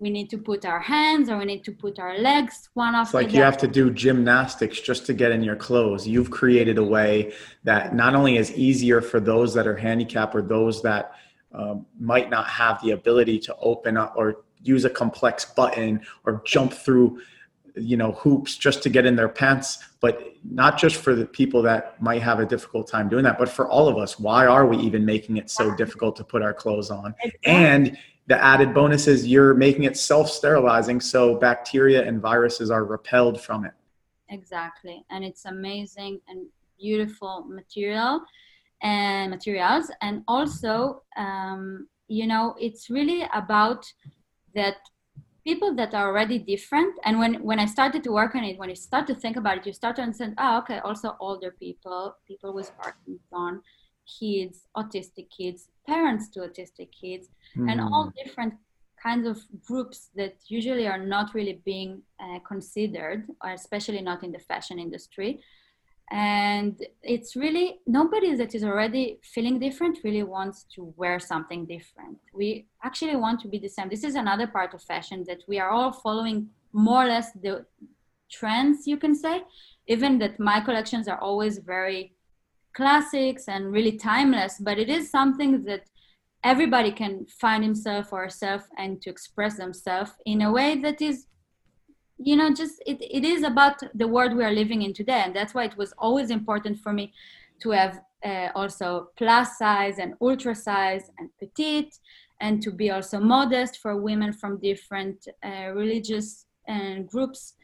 we need to put our hands or we need to put our legs one off. It's like you have to do gymnastics just to get in your clothes. You've created a way that not only is easier for those that are handicapped or those that um, might not have the ability to open up or use a complex button or jump through you know hoops just to get in their pants. But not just for the people that might have a difficult time doing that but for all of us why are we even making it so difficult to put our clothes on? And the added bonus is you're making it self-sterilizing so bacteria and viruses are repelled from it. Exactly. And it's amazing and beautiful material and materials. And also um, you know it's really about that people that are already different and when when i started to work on it when you start to think about it you start to understand oh okay also older people people with parkinson kids autistic kids parents to autistic kids and all Mm. different kinds of groups that usually are not really being uh, considered, especially not in the fashion industry. And it's really nobody that is already feeling different really wants to wear something different. We actually want to be the same. This is another part of fashion that we are all following more or less the trends, you can say. Even that my collections are always very classics and really timeless, but it is something that everybody can find himself or herself and to express themselves in a way that is you know just it, it is about the world we are living in today and that's why it was always important for me to have uh, also plus size and ultra size and petite and to be also modest for women from different uh, religious and groups.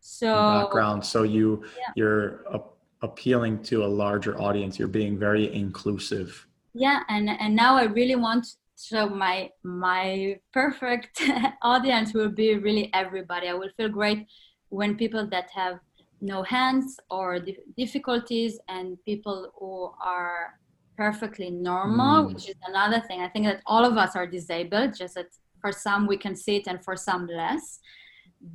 So background. So you Yeah. you're a- appealing to a larger audience. You're being very inclusive. Yeah and and now i really want so my my perfect audience will be really everybody. I will feel great when people that have no hands or dif- difficulties and people who are perfectly normal Mm. which is another thing. I think that all of us are disabled just that for some we can see it and for some less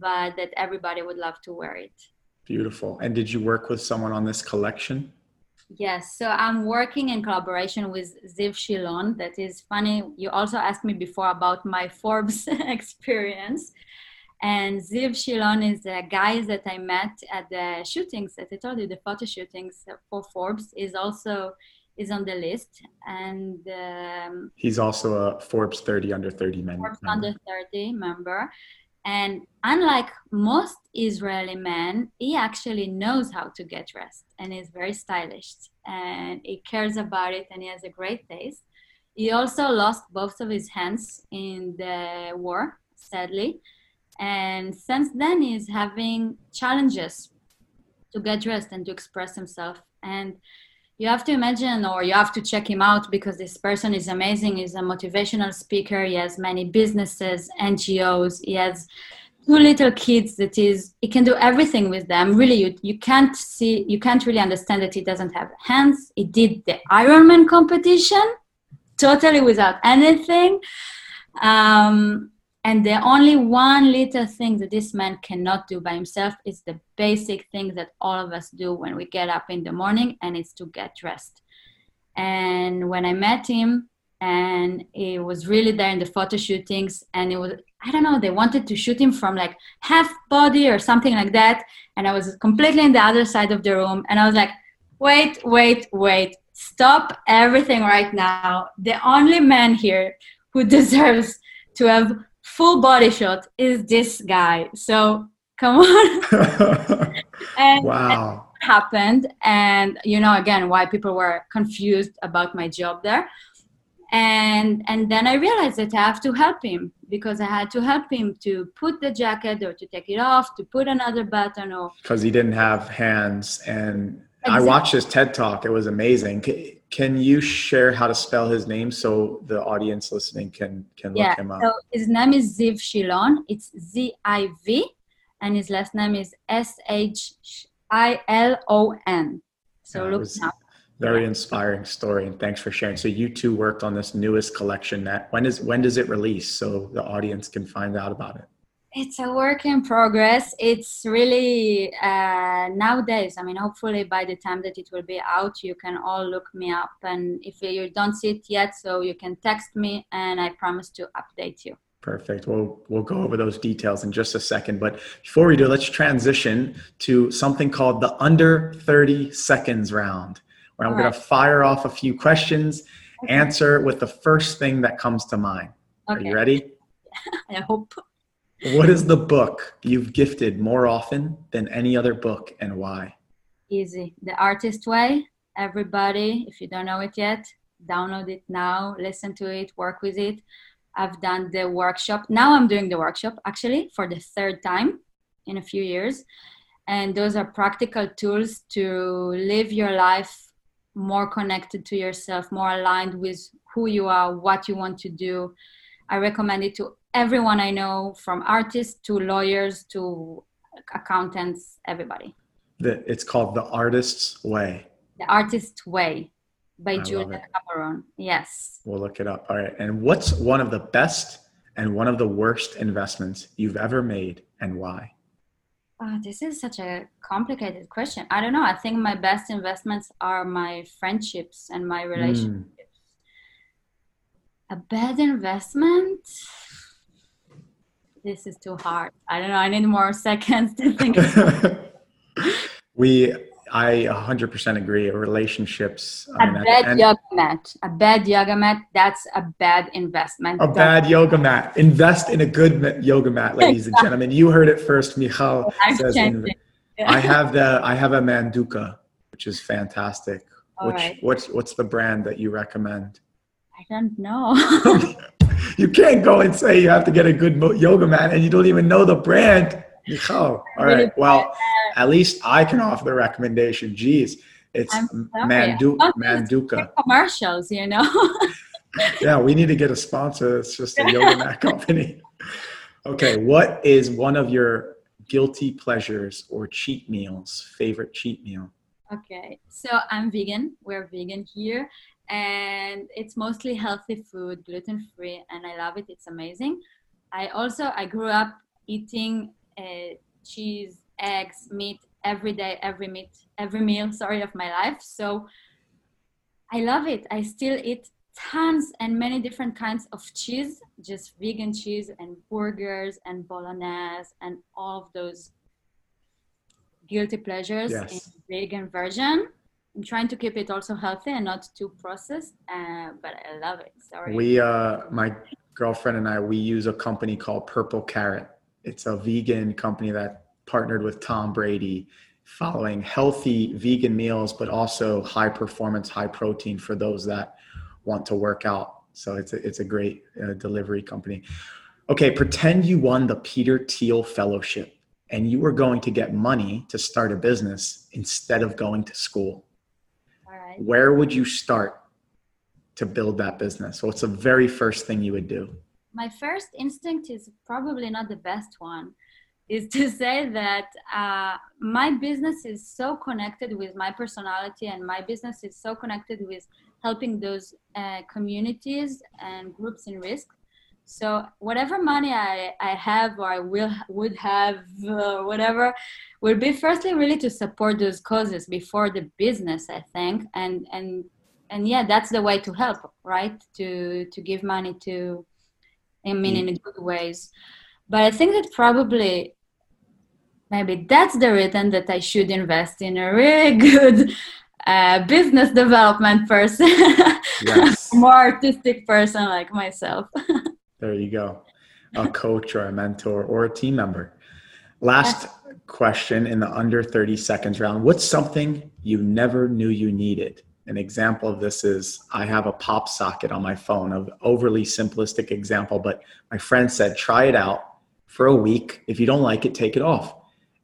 but that everybody would love to wear it. Beautiful. And did you work with someone on this collection Yes, so I'm working in collaboration with Ziv Shilon. That is funny. You also asked me before about my Forbes experience. And Ziv Shilon is a guy that I met at the shootings that I told you, the photo shootings for Forbes is also is on the list. And um, he's also a forbes 30 under 30 men Forbes under 30 member. And unlike most Israeli men, he actually knows how to get dressed and is very stylish and he cares about it and he has a great taste. He also lost both of his hands in the war, sadly. And since then, he's having challenges to get dressed and to express himself. And you have to imagine or you have to check him out because this person is amazing. He's a motivational speaker. He has many businesses ngos he has two little kids that is he can do everything with them. Really you, you can't see you can't really understand that he doesn't have hands. He did the ironman competition totally without anything. Um, and the only one little thing that this man cannot do by himself is the basic thing that all of us do when we get up in the morning, and it's to get dressed. And when I met him, and he was really there in the photo shootings, and it was I don't know they wanted to shoot him from like half body or something like that, and I was completely in the other side of the room, and I was like, wait, wait, wait, stop everything right now. The only man here who deserves to have full body shot is this guy. So come on. and, wow. And happened. And you know, again, why people were confused about my job there. And and then I realized that I have to help him because I had to help him to put the jacket or to take it off, to put another button or because he didn't have hands and exactly. I watched his TED talk. It was amazing. Can you share how to spell his name so the audience listening can can look him up? So his name is Ziv Shilon. It's Z I V, and his last name is S H I L O N. So yeah, look now. Very yeah. inspiring story, and thanks for sharing. So you two worked on this newest collection. That when is when does it release so the audience can find out about it? It's a work in progress it's really uh, nowadays i mean hopefully by the time that it will be out you can all look me up and if you don't see it yet so you can text me and i promise to update you Perfect. We'll we'll go over those details in just a second. But before we do, let's transition to something called the under 30 seconds round, where I'm right. going to fire off a few questions, okay. answer with the first thing that comes to mind. Okay. Are you ready? I hope. What is the book you've gifted more often than any other book and why? Easy. The Artist Way. Everybody, if you don't know it yet, download it now, listen to it, work with it. I've done the workshop. Now I'm doing the workshop actually for the third time in a few years. And those are practical tools to live your life more connected to yourself, more aligned with who you are, what you want to do. I recommend it to everyone I know, from artists to lawyers to accountants, everybody. The, it's called The Artist's Way. The Artist's Way by Julia Cameron. Yes. We'll look it up. All right. And what's one of the best and one of the worst investments you've ever made and why? Oh, this is such a complicated question. I don't know. I think my best investments are my friendships and my hmm. relationships. Mm. A bad investment? this is too hard. I don't know. I need more seconds to think. we, I 100% agree. Relationships. A mean, bad yoga mat. A bad yoga mat. That's a bad investment. A bad yoga mat. Invest in a good yoga mat, ladies and gentlemen. You heard it first. Michal says. Yeah. I have the. I have a Manduka, which is fantastic. All which right. what's what's the brand that you recommend? I don't know. you can't go and say you have to get a good yoga mat and you don't even know the brand. Oh, all right. Well, at least I can offer the recommendation. Geez, it's Mandu- oh, Manduka. Commercials, you know. yeah, we need to get a sponsor. It's just a yoga mat company. Okay, what is one of your guilty pleasures or cheat meals? Favorite cheat meal? Okay, so I'm vegan. We're vegan here, and it's mostly healthy food gluten free and i love it it's amazing. I also i grew up eating uh, cheese eggs meat every day every meat every meal sorry of my life. So i love it. I still eat tons and many different kinds of cheese just vegan cheese and burgers and bolognese and all of those guilty pleasures yes. in vegan version I'm trying to keep it also healthy and not too processed, uh, but I love it. Sorry. We, uh, my girlfriend and I, we use a company called Purple Carrot. It's a vegan company that partnered with Tom Brady, following healthy vegan meals, but also high performance, high protein for those that want to work out. So it's a, it's a great uh, delivery company. Okay, pretend you won the Peter Thiel Fellowship and you were going to get money to start a business instead of going to school where would you start to build that business? What's the very first thing you would do? My first instinct is probably not the best one, is to say that uh, my business is so connected with my personality and my business is so connected with helping those uh, communities and groups in risk so whatever money I, I have or I will would have uh, whatever will be firstly really to support those causes before the business I think. And and and yeah that's the way to help right? To to give money to i mean in good ways. But i think that probably maybe that's the reason that i should invest in a really good uh, business development person. Yes. more artistic person like myself there you go a coach or a mentor or a team member last question in the under 30 seconds round what's something you never knew you needed an example of this is I have a pop socket on my phone, an overly simplistic example, but my friend said, try it out for a week. If you don't like it, take it off.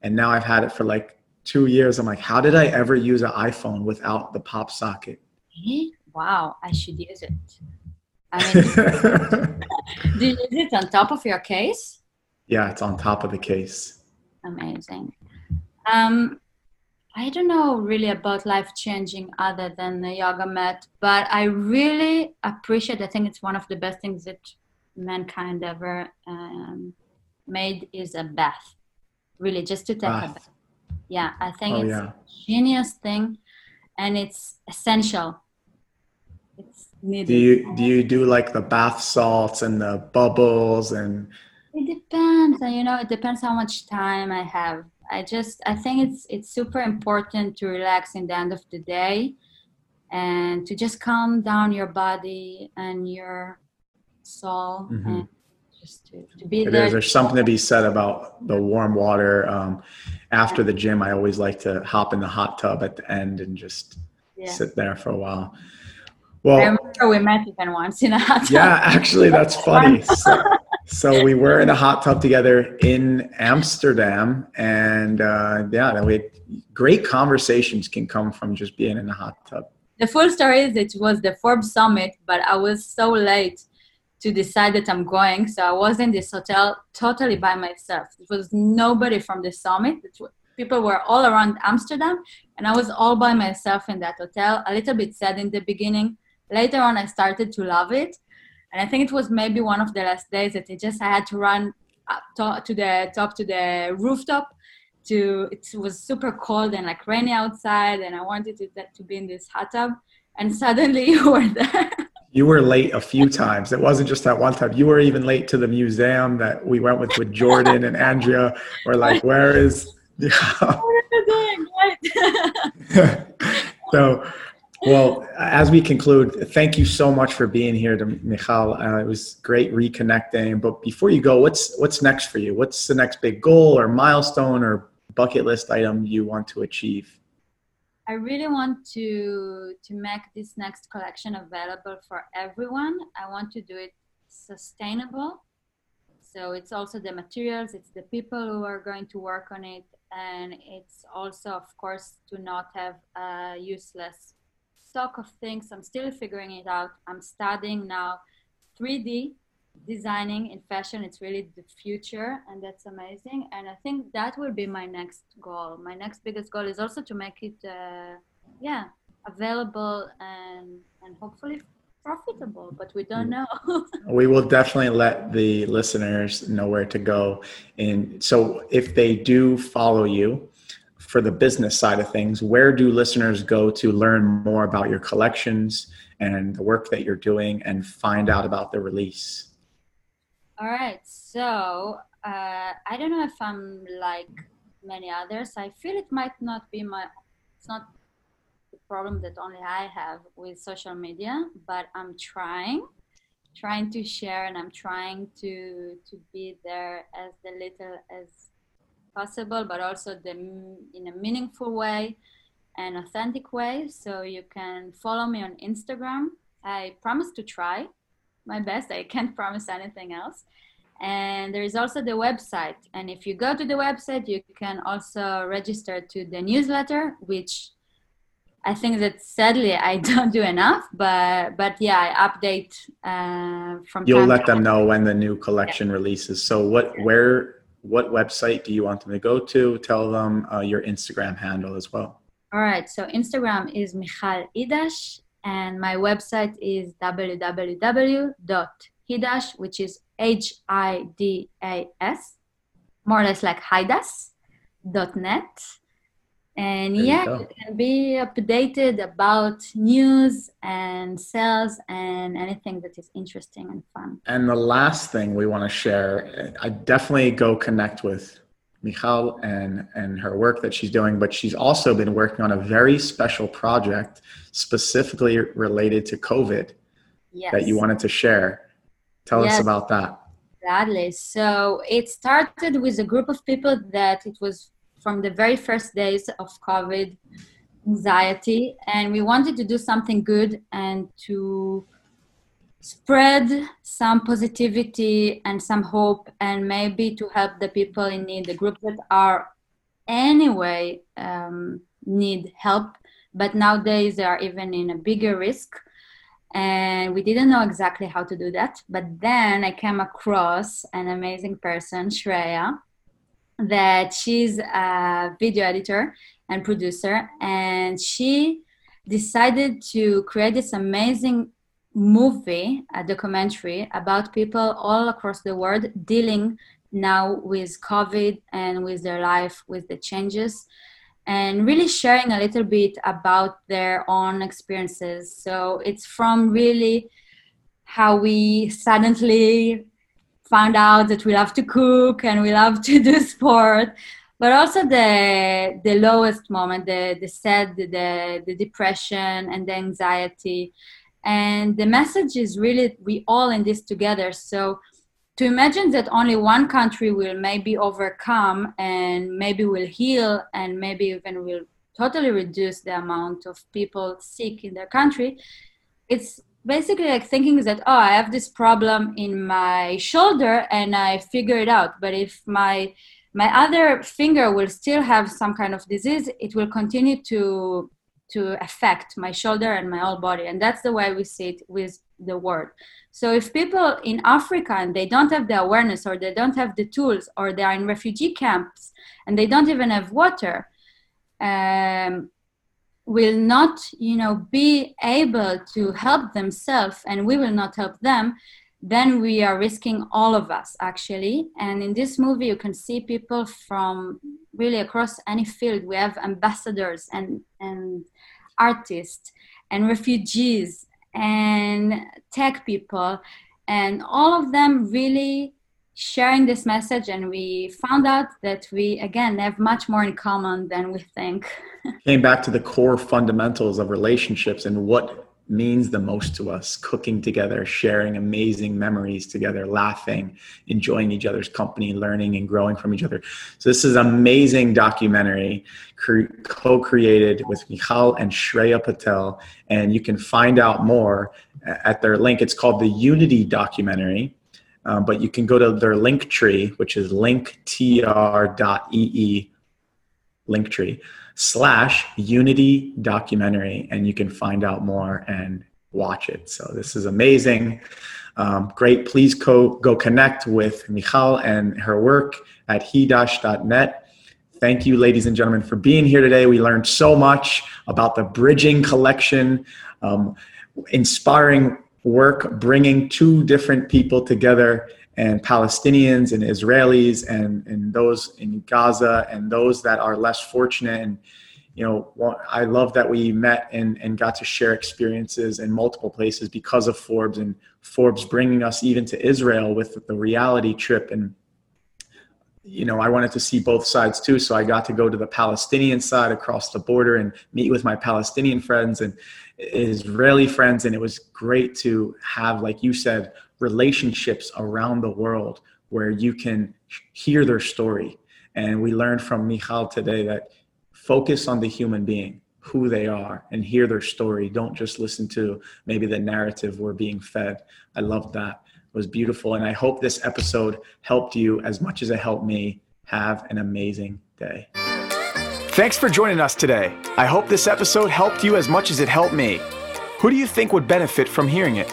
And now I've had it for like two years. I'm like, how did I ever use an iPhone without the pop socket? Wow, I should use it. I mean, do you use it on top of your case? Yeah, it's on top of the case. Amazing. Um, I don't know really about life changing other than the yoga mat, but I really appreciate. I think it's one of the best things that mankind ever um, made is a bath. Really, just to take bath. a bath. Yeah, I think oh, it's yeah. a genius thing, and it's essential. It's needed. Do you do you do like the bath salts and the bubbles and? It depends, and you know, it depends how much time I have I just I think it's it's super important to relax in the end of the day and to just calm down your body and your soul mm-hmm. and just to, to be there. There's, there's something to be said about the warm water. Um, after the gym, I always like to hop in the hot tub at the end and just yeah. sit there for a while. Well, Remember we met even once in a hot tub. Yeah, actually, that's funny. So, so we were in a hot tub together in Amsterdam, and uh, yeah, we great conversations can come from just being in a hot tub. The full story is it was the Forbes summit, but I was so late to decide that I'm going, so I was in this hotel totally by myself. It was nobody from the summit. People were all around Amsterdam, and I was all by myself in that hotel. A little bit sad in the beginning. Later on, I started to love it and I think it was maybe one of the last days that it just I had to run up to, to the top to the rooftop. To it was super cold and like rainy outside, and I wanted to to be in this hot tub, and suddenly you were there. You were late a few times. It wasn't just that one time. You were even late to the museum that we went with with Jordan and Andrea. We're like, where is? what are you doing? What? so well, as we conclude, thank you so much for being here, to Michal. Uh, it was great reconnecting. But before you go, what's what's next for you? What's the next big goal or milestone or bucket list item you want to achieve? I really want to to make this next collection available for everyone. I want to do it sustainable. So it's also the materials, it's the people who are going to work on it, and it's also, of course, to not have a useless stock of things. I'm still figuring it out. I'm studying now 3D designing in fashion. It's really the future, and that's amazing. And I think that will be my next goal. My next biggest goal is also to make it, uh, yeah, available and and hopefully profitable but we don't know we will definitely let the listeners know where to go and so if they do follow you for the business side of things, where do listeners go to learn more about your collections and the work that you're doing and find out about the release? All right. So uh, I don't know if I'm like many others. I feel it might not be my, it's not the problem that only I have with social media, but I'm trying trying to share and i'm trying to to be there as the little as possible, but also the, in a meaningful way and authentic way. So you can follow me on Instagram. I promise to try my best. I can't promise anything else. And there is also the website. And if you go to the website, you can also register to the newsletter, which I think that sadly I don't do enough, but but yeah, I update uh, from. You'll let them know when the new collection yeah. releases. So what? Where what website do you want them to go to? Tell them uh, your Instagram handle as well. All right. So Instagram is Michal Hidash, and my website is www.hidash, which is H I D A S, more or less like Hidas, dot net. And there yeah, you, you, can be updated about news and sales and anything that is interesting and fun. And the last thing we want to share, I definitely go connect with Michal and, and her work that she's doing, but she's also been working on a very special project specifically related to COVID yes. that you wanted to share. Tell yes. us about that. Gladly. So it started with a group of people that it was from the very first days of COVID anxiety, and we wanted to do something good and to spread some positivity and some hope, and maybe to help the people in need, the group that are anyway um, need help, but nowadays they are even in a bigger risk. And we didn't know exactly how to do that. But then I came across an amazing person, Shreya, that she's a video editor and producer, and she decided to create this amazing movie, a documentary about people all across the world dealing now with COVID and with their life, with the changes, and really sharing a little bit about their own experiences. So it's from really how we suddenly found out that we love to cook and we love to do sport but also the the lowest moment the the sad the the depression and the anxiety. And the message is really we all in this together. So to imagine that only one country will maybe overcome and maybe will heal and maybe even will totally reduce the amount of people sick in their country it's basically like thinking that oh i have this problem in my shoulder and i figure it out. But if my my other finger will still have some kind of disease it will continue to to affect my shoulder and my whole body. And that's the way we see it with the world. So if people in africa and they don't have the awareness or they don't have the tools or they are in refugee camps and they don't even have water um, will not you know be able to help themselves and we will not help them then we are risking all of us actually. And in this movie you can see people from really across any field. We have ambassadors and and artists and refugees and tech people. And all of them really sharing this message and we found out that we again have much more in common than we think. Came back to the core fundamentals of relationships and what means the most to us cooking together sharing amazing memories together laughing enjoying each other's company learning and growing from each other. So this is an amazing documentary co-created with michal and shreya patel and you can find out more at their link. It's called the unity documentary um, but you can go to their link tree, which is linktr.ee linktree slash unity documentary, and you can find out more and watch it. So this is amazing. Um, great. Please go, go connect with Michal and her work at he-net. Thank you, ladies and gentlemen, for being here today. We learned so much about the Bridging Collection, um, inspiring work bringing two different people together and Palestinians and Israelis and, and those in Gaza and those that are less fortunate. And, you know, I love that we met and, and got to share experiences in multiple places because of Forbes and Forbes bringing us even to Israel with the reality trip. And, you know, I wanted to see both sides too. So I got to go to the Palestinian side across the border and meet with my Palestinian friends. And, Israeli friends, and it was great to have, like you said, relationships around the world where you can hear their story. And we learned from Michal today that focus on the human being, who they are, and hear their story. Don't just listen to maybe the narrative we're being fed. I loved that. It was beautiful. And I hope this episode helped you as much as it helped me. Have an amazing day. Thanks for joining us today. I hope this episode helped you as much as it helped me. Who do you think would benefit from hearing it?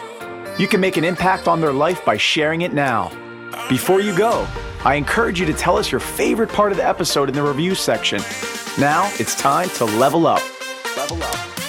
You can make an impact on their life by sharing it now. Before you go, I encourage you to tell us your favorite part of the episode in the review section. Now it's time to level up. Level up.